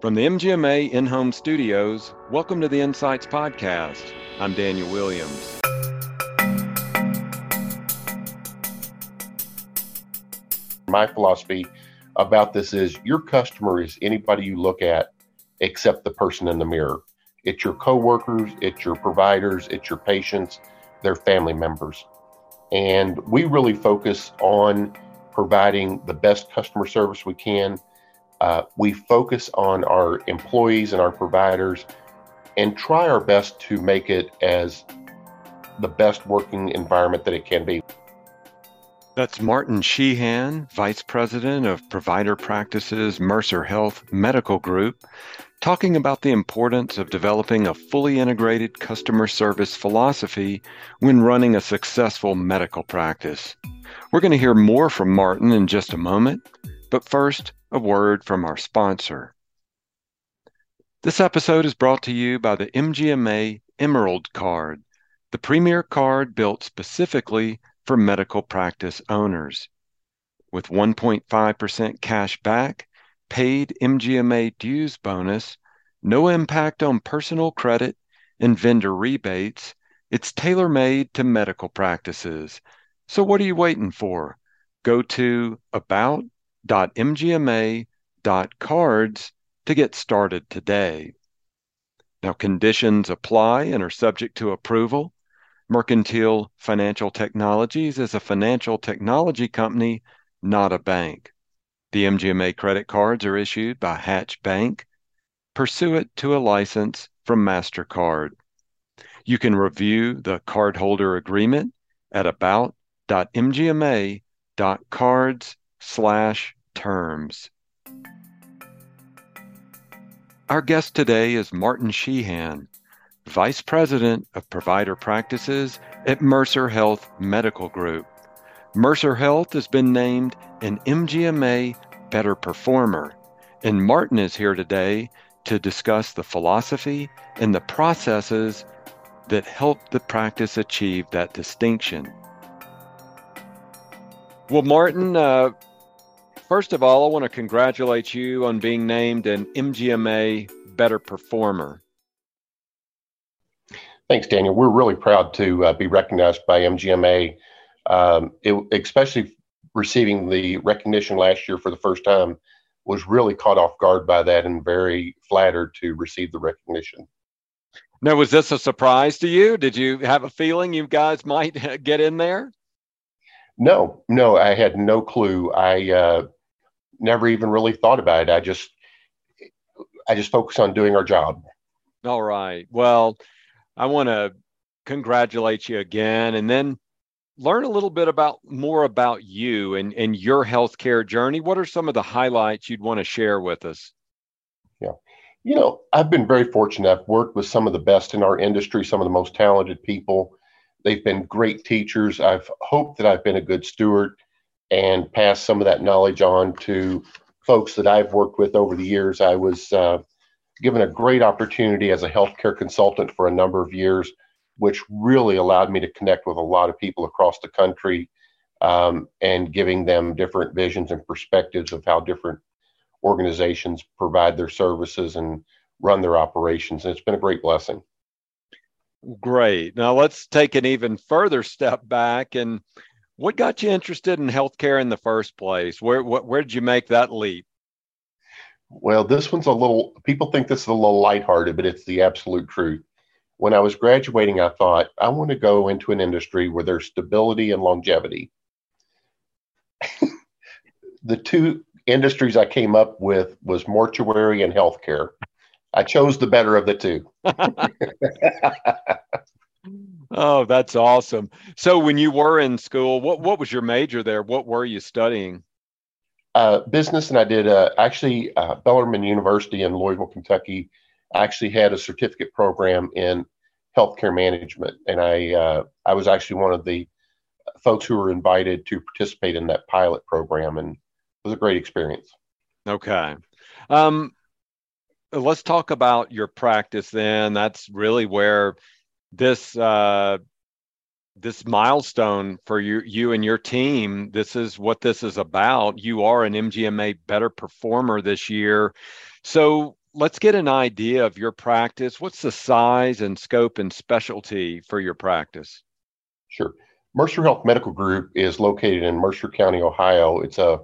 From the MGMA in home studios, welcome to the Insights Podcast. I'm Daniel Williams. My philosophy about this is your customer is anybody you look at except the person in the mirror. It's your coworkers, it's your providers, it's your patients, their family members. And we really focus on providing the best customer service we can. Uh, we focus on our employees and our providers and try our best to make it as the best working environment that it can be. That's Martin Shehan, Vice President of Provider Practices, Mercer Health Medical Group, talking about the importance of developing a fully integrated customer service philosophy when running a successful medical practice. We're going to hear more from Martin in just a moment, but first, a word from our sponsor. This episode is brought to you by the MGMA Emerald Card, the premier card built specifically for medical practice owners. With 1.5% cash back, paid MGMA dues bonus, no impact on personal credit, and vendor rebates, it's tailor made to medical practices. So, what are you waiting for? Go to about.mgma.cards to get started today. Now, conditions apply and are subject to approval. Mercantile Financial Technologies is a financial technology company, not a bank. The MGMA credit cards are issued by Hatch Bank, pursuant to a license from MasterCard. You can review the cardholder agreement at about.mgma.cards slash terms. Our guest today is Martin Shehan, Vice President of Provider Practices at Mercer Health Medical Group. Mercer Health has been named an MGMA Better Performer, and Martin is here today to discuss the philosophy and the processes that help the practice achieve that distinction. Well, Martin, uh, first of all, I want to congratulate you on being named an MGMA Better Performer. Thanks, Daniel. We're really proud to uh, be recognized by MGMA, um, it, especially receiving the recognition last year for the first time. Was really caught off guard by that and very flattered to receive the recognition. Now, was this a surprise to you? Did you have a feeling you guys might get in there? No, no, I had no clue. I uh, never even really thought about it. I just, I just focus on doing our job. All right. Well, I want to congratulate you again and then learn a little bit about more about you and, and your healthcare journey. What are some of the highlights you'd want to share with us? Yeah. You know, I've been very fortunate. I've worked with some of the best in our industry, some of the most talented people. They've been great teachers. I've hoped that I've been a good steward and pass some of that knowledge on to folks that I've worked with over the years. I was uh, given a great opportunity as a healthcare consultant for a number of years, which really allowed me to connect with a lot of people across the country um, and giving them different visions and perspectives of how different organizations provide their services and run their operations. And it's been a great blessing. Great. Now let's take an even further step back. And what got you interested in healthcare in the first place? Where, where, where did you make that leap? Well, this one's a little, people think this is a little lighthearted, but it's the absolute truth. When I was graduating, I thought, I want to go into an industry where there's stability and longevity. the two industries I came up with was mortuary and healthcare. I chose the better of the two. oh, that's awesome. So when you were in school, what what was your major there? What were you studying? uh, business, and I did uh, actually uh, Bellarmine University in Louisville, Kentucky. actually had a certificate program in healthcare management, and I uh, I was actually one of the folks who were invited to participate in that pilot program, and it was a great experience. Okay. Um, let's talk about your practice then. That's really where this uh, this milestone for you you and your team this is what this is about you are an mgma better performer this year so let's get an idea of your practice. What's the size and scope and specialty for your practice? Sure. Mercer Health Medical Group is located in Mercer County, Ohio. It's a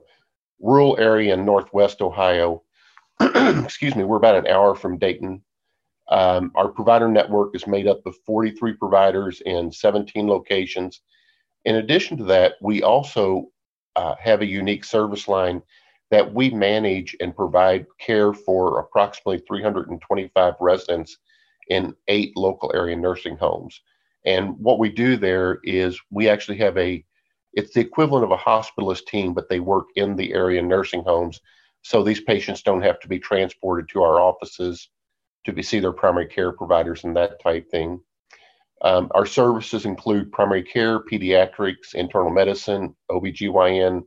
rural area in northwest Ohio. Excuse me, we're about an hour from Dayton. Um, our provider network is made up of 43 providers in 17 locations. In addition to that, we also uh, have a unique service line that we manage and provide care for approximately 325 residents in eight local area nursing homes. And what we do there is we actually have a it's the equivalent of a hospitalist team, but they work in the area nursing homes. So these patients don't have to be transported to our offices to see their primary care providers and that type thing. Um, our services include primary care, pediatrics, internal medicine, OBGYN,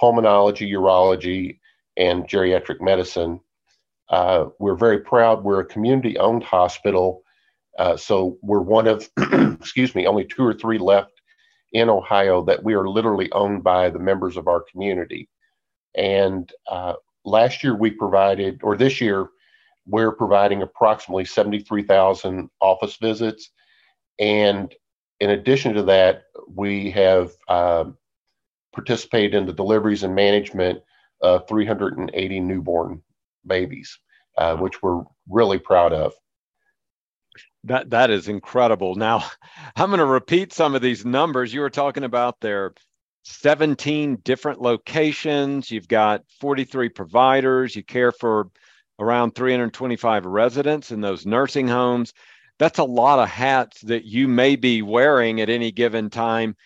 pulmonology, urology, and geriatric medicine. Uh, we're very proud. We're a community owned hospital. Uh, so we're one of, excuse me, only two or three left in Ohio that we are literally owned by the members of our community. And uh, last year we provided, or this year, we're providing approximately 73,000 office visits. And in addition to that, we have um, participated in the deliveries and management of 380 newborn babies, uh, which we're really proud of. That that is incredible. Now, I'm going to repeat some of these numbers you were talking about. There, 17 different locations. You've got 43 providers. You care for around 325 residents in those nursing homes. That's a lot of hats that you may be wearing at any given time.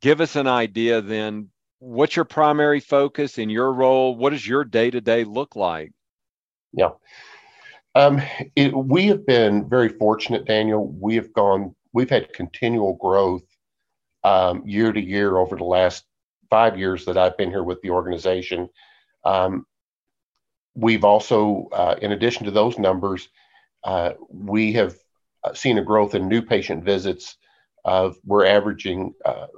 Give us an idea then. What's your primary focus in your role? What does your day to day look like? Yeah. Um, it, we have been very fortunate, Daniel. We have gone, we've had continual growth um, year to year over the last five years that I've been here with the organization. Um, we've also, uh, in addition to those numbers, uh, we have uh, seen a growth in new patient visits. Of we're averaging, uh,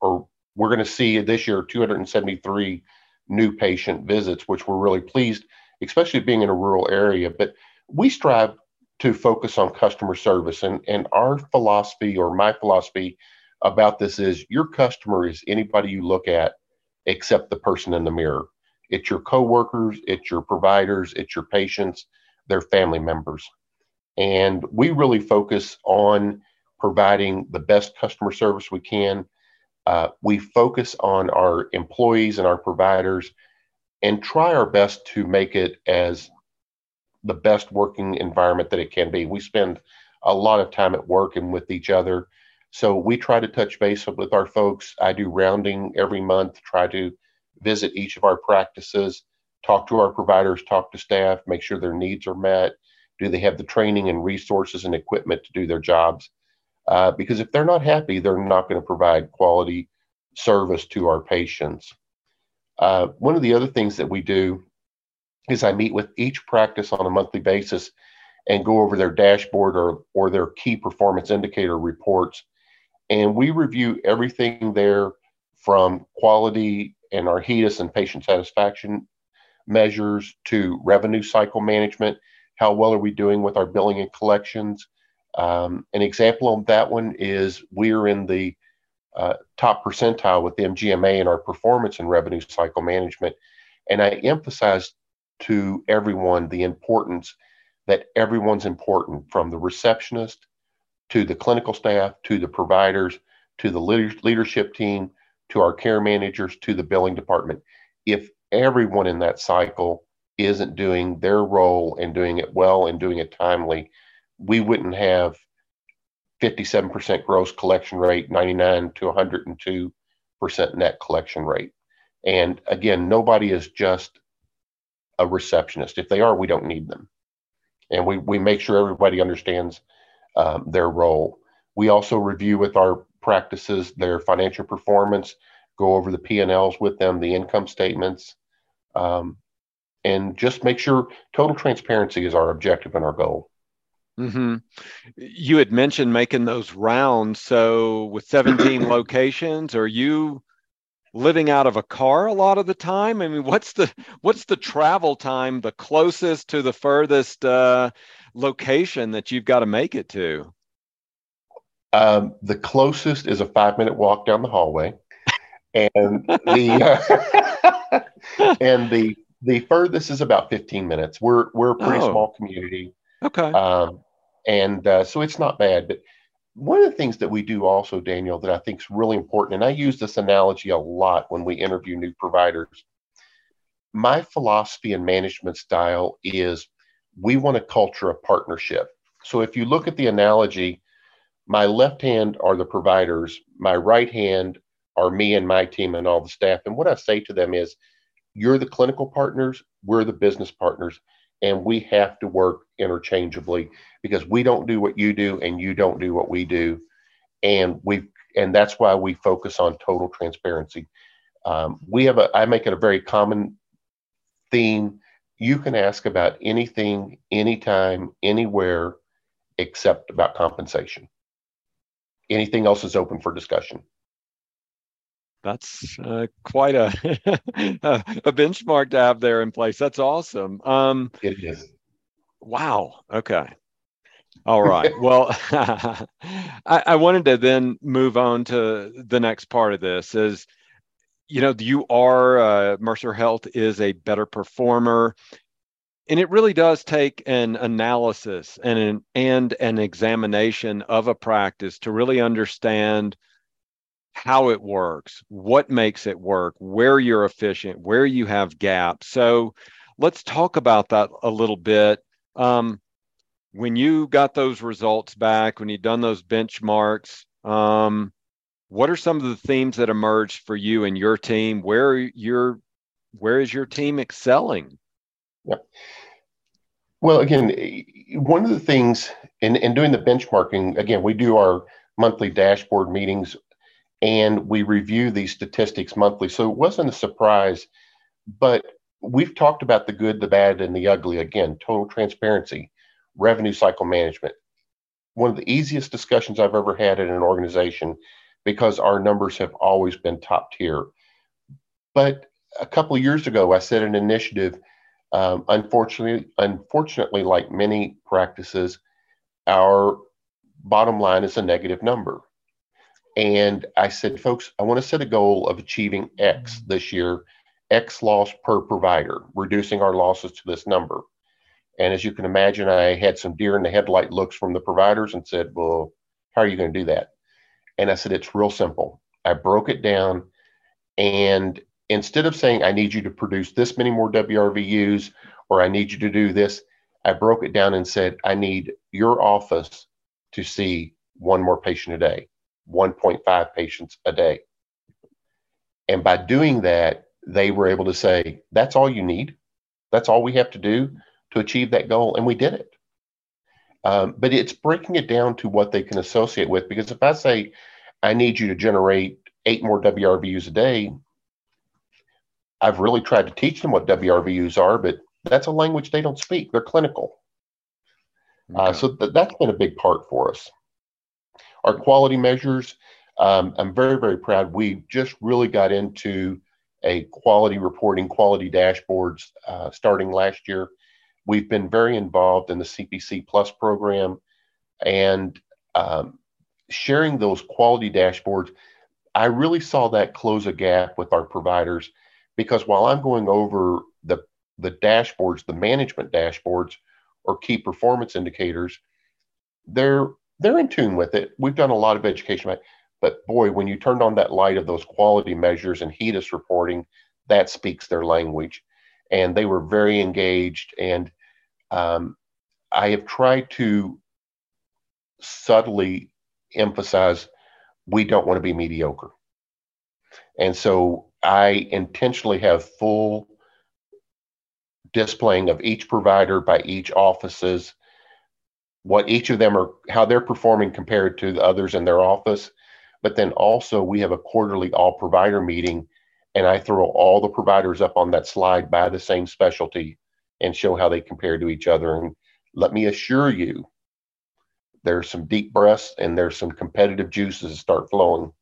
or we're going to see this year 273 new patient visits, which we're really pleased especially being in a rural area. But we strive to focus on customer service. And, and our philosophy or my philosophy about this is your customer is anybody you look at except the person in the mirror. It's your coworkers, it's your providers, it's your patients, their family members. And we really focus on providing the best customer service we can. Uh, we focus on our employees and our providers and try our best to make it as the best working environment that it can be. We spend a lot of time at work and with each other. So we try to touch base with our folks. I do rounding every month, try to visit each of our practices, talk to our providers, talk to staff, make sure their needs are met. Do they have the training and resources and equipment to do their jobs? Uh, because if they're not happy, they're not going to provide quality service to our patients. Uh, one of the other things that we do is I meet with each practice on a monthly basis and go over their dashboard or, or their key performance indicator reports. And we review everything there from quality and our HEDIS and patient satisfaction measures to revenue cycle management. How well are we doing with our billing and collections? Um, an example of that one is we're in the uh, top percentile with MGMA in our performance and revenue cycle management. And I emphasize to everyone the importance that everyone's important from the receptionist to the clinical staff to the providers to the leadership team to our care managers to the billing department. If everyone in that cycle isn't doing their role and doing it well and doing it timely, we wouldn't have 57% gross collection rate, 99 to 102% net collection rate. And again, nobody is just a receptionist. If they are, we don't need them. And we, we make sure everybody understands um, their role. We also review with our practices their financial performance, go over the P&Ls with them, the income statements, um, and just make sure total transparency is our objective and our goal. Mm-hmm. You had mentioned making those rounds. So with 17 locations, are you living out of a car a lot of the time? I mean, what's the what's the travel time, the closest to the furthest uh, location that you've got to make it to? Um, the closest is a five minute walk down the hallway, and the uh, and the the furthest is about fifteen minutes. We're we're a pretty oh. small community. Okay. Um, and uh, so it's not bad, but one of the things that we do also, Daniel, that I think is really important, and I use this analogy a lot when we interview new providers. My philosophy and management style is we want a culture of partnership. So if you look at the analogy, my left hand are the providers, my right hand are me and my team and all the staff. And what I say to them is, you're the clinical partners, we're the business partners and we have to work interchangeably because we don't do what you do and you don't do what we do. And we and that's why we focus on total transparency. Um, we have a i make it a very common theme. You can ask about anything anytime anywhere except about compensation anything else is open for discussion that's uh, quite a a benchmark to have there in place. That's awesome. Um, it is. Wow. Okay. All right. well, I, I, wanted to then move on to the next part of this. Is you know you are uh, Mercer Health is a better performer, and it really does take an analysis and an and an examination of a practice to really understand how it works, what makes it work, where you're efficient, where you have gaps. So let's talk about that a little bit. Um, when you got those results back, when you've done those benchmarks, um, what are some of the themes that emerged for you and your team? Where your where is your team excelling? Yeah. Well, again, one of the things in, in doing the benchmarking, again, we do our monthly dashboard meetings and we review these statistics monthly. So it wasn't a surprise, but we've talked about the good, the bad, and the ugly. Again, total transparency, revenue cycle management. One of the easiest discussions I've ever had in an organization because our numbers have always been top tier. But a couple years ago, I set an initiative. Um, unfortunately, unfortunately, like many practices, our bottom line is a negative number. And I said, folks, I want to set a goal of achieving X this year, X loss per provider, reducing our losses to this number. And as you can imagine, I had some deer in the headlight looks from the providers and said, well, how are you going to do that? And I said, it's real simple. I broke it down. And instead of saying, I need you to produce this many more WRVUs or I need you to do this, I broke it down and said, I need your office to see one more patient a day. 1.5 patients a day. And by doing that, they were able to say, that's all you need. That's all we have to do to achieve that goal. And we did it. Um, but it's breaking it down to what they can associate with. Because if I say, I need you to generate eight more WRVUs a day, I've really tried to teach them what WRVUs are, but that's a language they don't speak. They're clinical. Uh, okay. Uh, so th- that's been a big part for us. Our quality measures, um, I'm very, very proud. We just really got into a quality reporting, quality dashboards uh, starting last year. We've been very involved in the CPC Plus program and um, sharing those quality dashboards. I really saw that close a gap with our providers because while I'm going over the the dashboards, the management dashboards or key performance indicators, they're they're in tune with it. We've done a lot of education, but boy, when you turned on that light of those quality measures and HEDIS reporting, that speaks their language. And they were very engaged. And um, I have tried to subtly emphasize we don't want to be mediocre. And so I intentionally have full displaying of each provider by each office's what each of them are, how they're performing compared to the others in their office. But then also, we have a quarterly all provider meeting, and I throw all the providers up on that slide by the same specialty and show how they compare to each other. And let me assure you, there's some deep breaths and there's some competitive juices start flowing.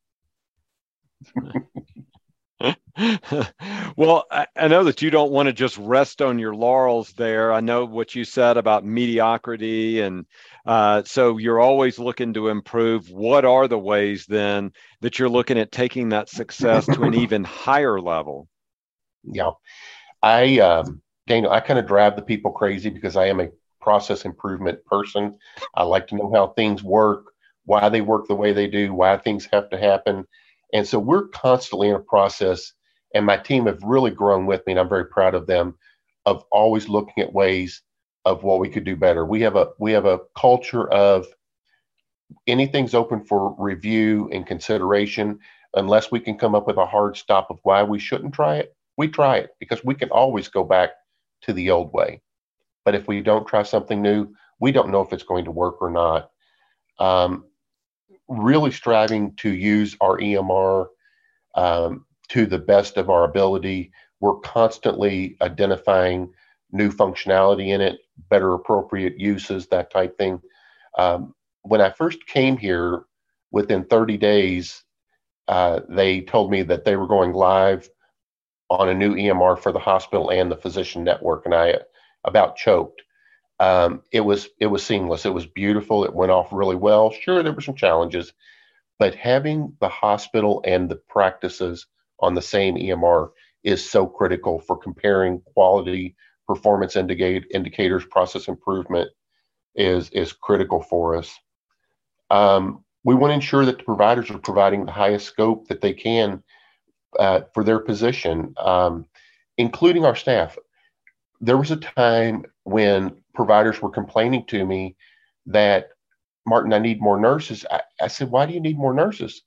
well, I, I, know that you don't want to just rest on your laurels there. I know what you said about mediocrity. And uh, so you're always looking to improve. What are the ways then that you're looking at taking that success to an even higher level? Yeah. I, um, Daniel, I kind of drive the people crazy because I am a process improvement person. I like to know how things work, why they work the way they do, why things have to happen. And so we're constantly in a process, and my team have really grown with me, and I'm very proud of them, of always looking at ways of what we could do better. We have a we have a culture of anything's open for review and consideration unless we can come up with a hard stop of why we shouldn't try it. We try it because we can always go back to the old way. But if we don't try something new, we don't know if it's going to work or not. Um, really striving to use our EMR um, to the best of our ability. We're constantly identifying new functionality in it, better appropriate uses, that type thing. Um, when I first came here, within 30 days, uh, they told me that they were going live on a new EMR for the hospital and the physician network, and I about choked. Um, it was it was seamless. It was beautiful. It went off really well. Sure, there were some challenges, but having the hospital and the practices on the same EMR is so critical for comparing quality, performance indicate, indicators, process improvement is is critical for us. Um, we want to ensure that the providers are providing the highest scope that they can uh, for their position, um, including our staff. There was a time when providers were complaining to me that, Martin, I need more nurses. I, I said, Why do you need more nurses?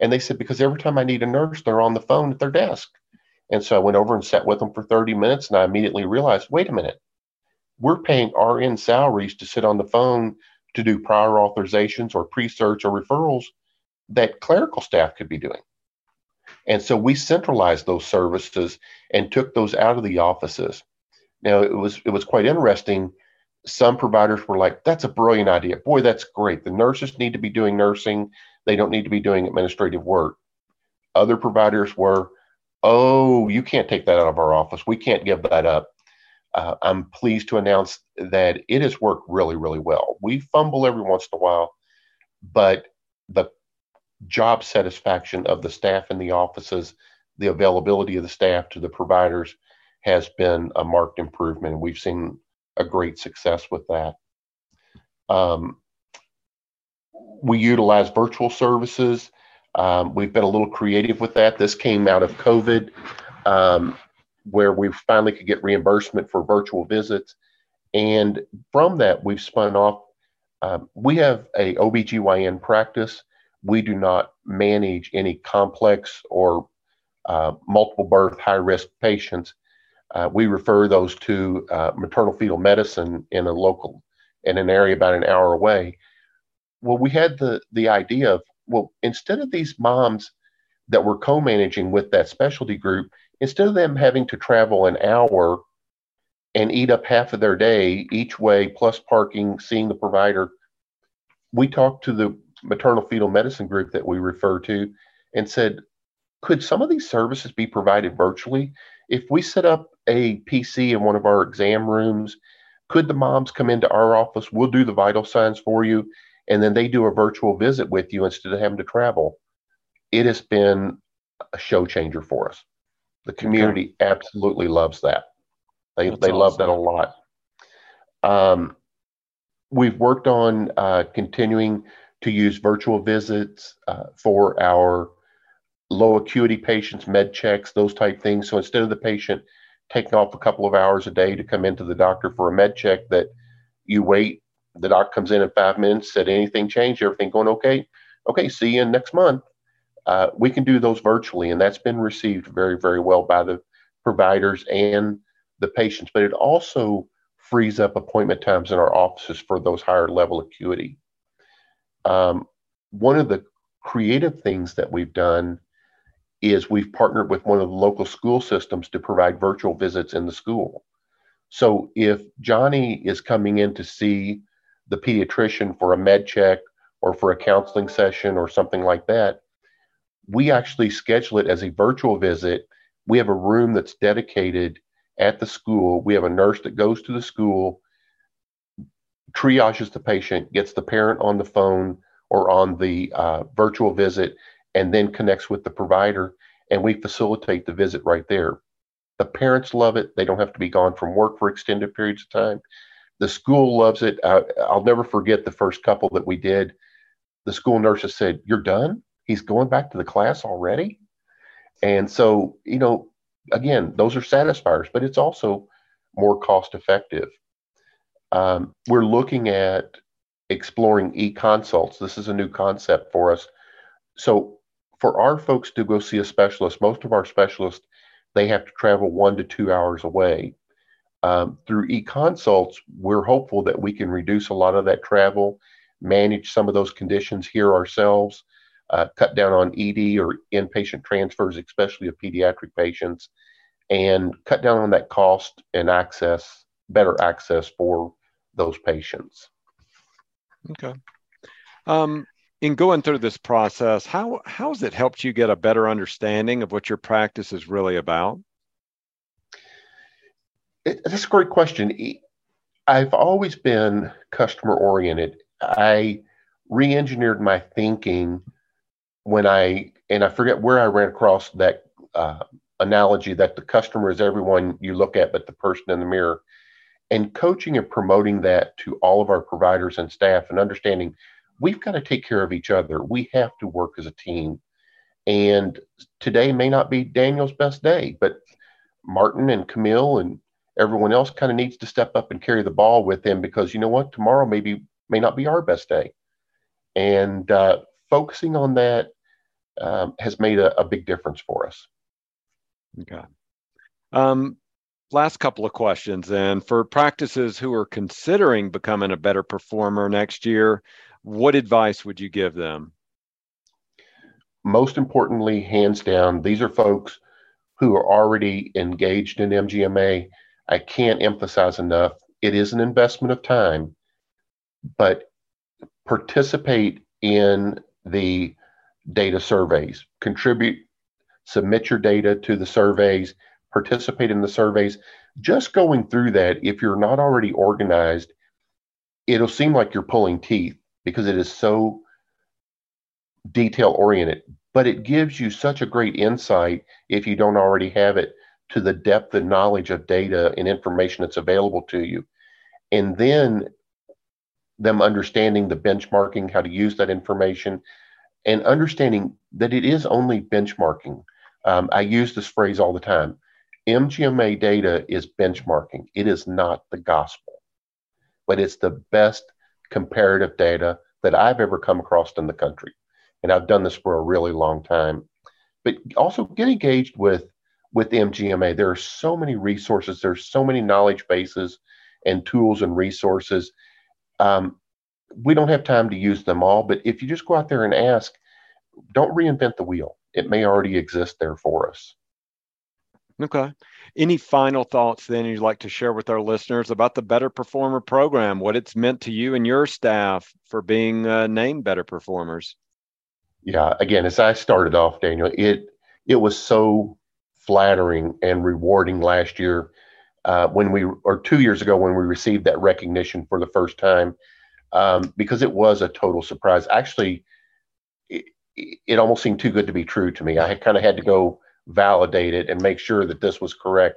And they said, Because every time I need a nurse, they're on the phone at their desk. And so I went over and sat with them for 30 minutes, and I immediately realized wait a minute, we're paying RN salaries to sit on the phone to do prior authorizations or pre search or referrals that clerical staff could be doing. And so we centralized those services and took those out of the offices. Now it was it was quite interesting. Some providers were like, "That's a brilliant idea. Boy, that's great. The nurses need to be doing nursing. They don't need to be doing administrative work." Other providers were, "Oh, you can't take that out of our office. We can't give that up." Uh, I'm pleased to announce that it has worked really, really well. We fumble every once in a while, but the job satisfaction of the staff in the offices, the availability of the staff to the providers has been a marked improvement. And we've seen a great success with that. Um, we utilize virtual services. Um, we've been a little creative with that. This came out of COVID, um, where we finally could get reimbursement for virtual visits. And from that, we've spun off. Um, we have a OBGYN practice we do not manage any complex or uh, multiple birth high risk patients. Uh, we refer those to uh, maternal fetal medicine in a local, in an area about an hour away. Well, we had the the idea of well, instead of these moms that were co-managing with that specialty group, instead of them having to travel an hour and eat up half of their day each way, plus parking, seeing the provider, we talked to the maternal fetal medicine group that we refer to and said, could some of these services be provided virtually? If we set up a PC in one of our exam rooms, could the moms come into our office? We'll do the vital signs for you, and then they do a virtual visit with you instead of having to travel. It has been a show changer for us. The community okay. absolutely loves that. They, they awesome. love that a lot. Um, we've worked on uh, continuing to use virtual visits uh, for our low acuity patients, med checks, those type things. So instead of the patient taking off a couple of hours a day to come into the doctor for a med check, that you wait, the doc comes in in five minutes, said anything changed, everything going okay? Okay, see you in next month. Uh, we can do those virtually, and that's been received very, very well by the providers and the patients. But it also frees up appointment times in our offices for those higher level acuity. Um, one of the creative things that we've done is we've partnered with one of the local school systems to provide virtual visits in the school. So if Johnny is coming in to see the pediatrician for a med check or for a counseling session or something like that, we actually schedule it as a virtual visit. We have a room that's dedicated at the school. We have a nurse that goes to the school, triages the patient, gets the parent on the phone or on the uh, virtual visit, and then connects with the provider. And we facilitate the visit right there. The parents love it. They don't have to be gone from work for extended periods of time. The school loves it. I, I'll never forget the first couple that we did. The school nurses said, You're done? He's going back to the class already? And so, you know, again, those are satisfiers, but it's also more cost effective. Um, we're looking at exploring e consults. This is a new concept for us. So, for our folks to go see a specialist, most of our specialists they have to travel one to two hours away. Um, through e consults, we're hopeful that we can reduce a lot of that travel, manage some of those conditions here ourselves, uh, cut down on ED or inpatient transfers, especially of pediatric patients, and cut down on that cost and access, better access for those patients. Okay. Um, in going through this process, how how has it helped you get a better understanding of what your practice is really about? It, that's a great question. I've always been customer oriented. I re-engineered my thinking when I and I forget where I ran across that uh, analogy that the customer is everyone you look at but the person in the mirror and coaching and promoting that to all of our providers and staff and understanding we've got to take care of each other. We have to work as a team. And today may not be Daniel's best day, but Martin and Camille and everyone else kind of needs to step up and carry the ball with them because you know what? Tomorrow maybe may not be our best day. And uh, focusing on that um, has made a, a, big difference for us. Okay. Um, last couple of questions then for practices who are considering becoming a better performer next year what advice would you give them? Most importantly, hands down, these are folks who are already engaged in MGMA. I can't emphasize enough, it is an investment of time, but participate in the data surveys, contribute, submit your data to the surveys, participate in the surveys. Just going through that, if you're not already organized, it'll seem like you're pulling teeth because it is so detail oriented, but it gives you such a great insight if you don't already have it to the depth and knowledge of data and information that's available to you. And then them understanding the benchmarking, how to use that information, and understanding that it is only benchmarking. Um, I use this phrase all the time. MGMA data is benchmarking. It is not the gospel, but it's the best comparative data that I've ever come across in the country. And I've done this for a really long time. But also get engaged with with MGMA. There are so many resources, there's so many knowledge bases and tools and resources. Um, we don't have time to use them all, but if you just go out there and ask, don't reinvent the wheel. It may already exist there for us. Okay. Any final thoughts then you'd like to share with our listeners about the Better Performer program, what it's meant to you and your staff for being uh, named Better Performers? Yeah, again, as I started off, Daniel, it it was so flattering and rewarding last year uh, when we or two years ago when we received that recognition for the first time um, because it was a total surprise. Actually, it, it almost seemed too good to be true to me. I kind of had to go validate it and make sure that this was correct.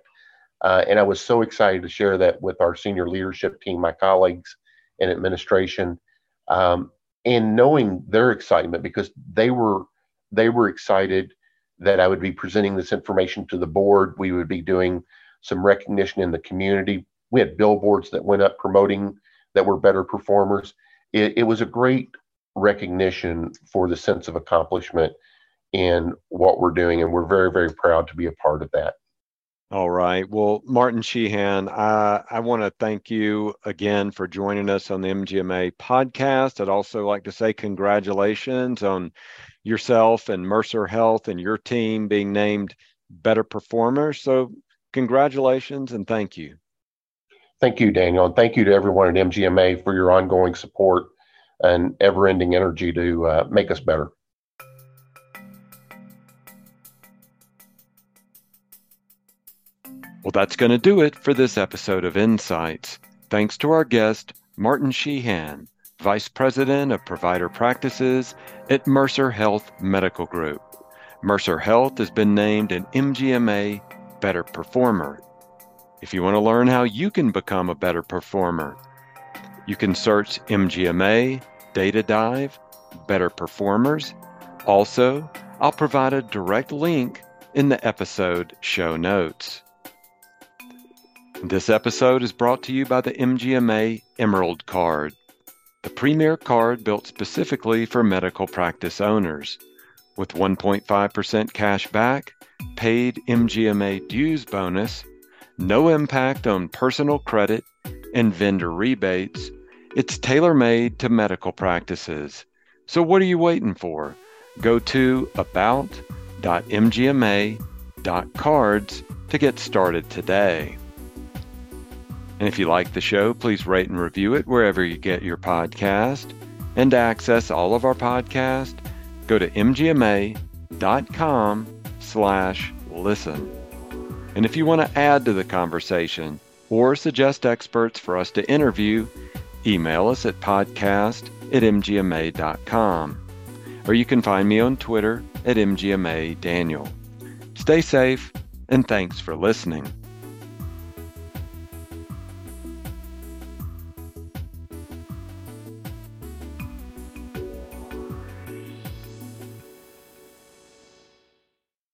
Uh, and I was so excited to share that with our senior leadership team, my colleagues and administration, um, and knowing their excitement because they were they were excited that I would be presenting this information to the board. We would be doing some recognition in the community. We had billboards that went up promoting that were better performers. It, it was a great recognition for the sense of accomplishment in what we're doing. And we're very, very proud to be a part of that. All right. Well, Martin Shehan, I, I want to thank you again for joining us on the MGMA podcast. I'd also like to say congratulations on yourself and Mercer Health and your team being named better performers. So, congratulations and thank you. Thank you, Daniel. And thank you to everyone at MGMA for your ongoing support and ever ending energy to uh, make us better. Well, that's going to do it for this episode of Insights. Thanks to our guest, Martin Shehan, Vice President of Provider Practices at Mercer Health Medical Group. Mercer Health has been named an MGMA Better Performer. If you want to learn how you can become a better performer, you can search MGMA, DataDive, Better Performers. Also, I'll provide a direct link in the episode show notes. This episode is brought to you by the MGMA Emerald Card, the premier card built specifically for medical practice owners. With 1.5% cash back, paid MGMA dues bonus, no impact on personal credit, and vendor rebates, it's tailor made to medical practices. So, what are you waiting for? Go to about.mgma.cards to get started today. And if you like the show, please rate and review it wherever you get your podcast. And to access all of our podcasts, go to mgma.com slash listen. And if you want to add to the conversation or suggest experts for us to interview, email us at podcast at mgma.com. Or you can find me on Twitter at mgma daniel. Stay safe, and thanks for listening.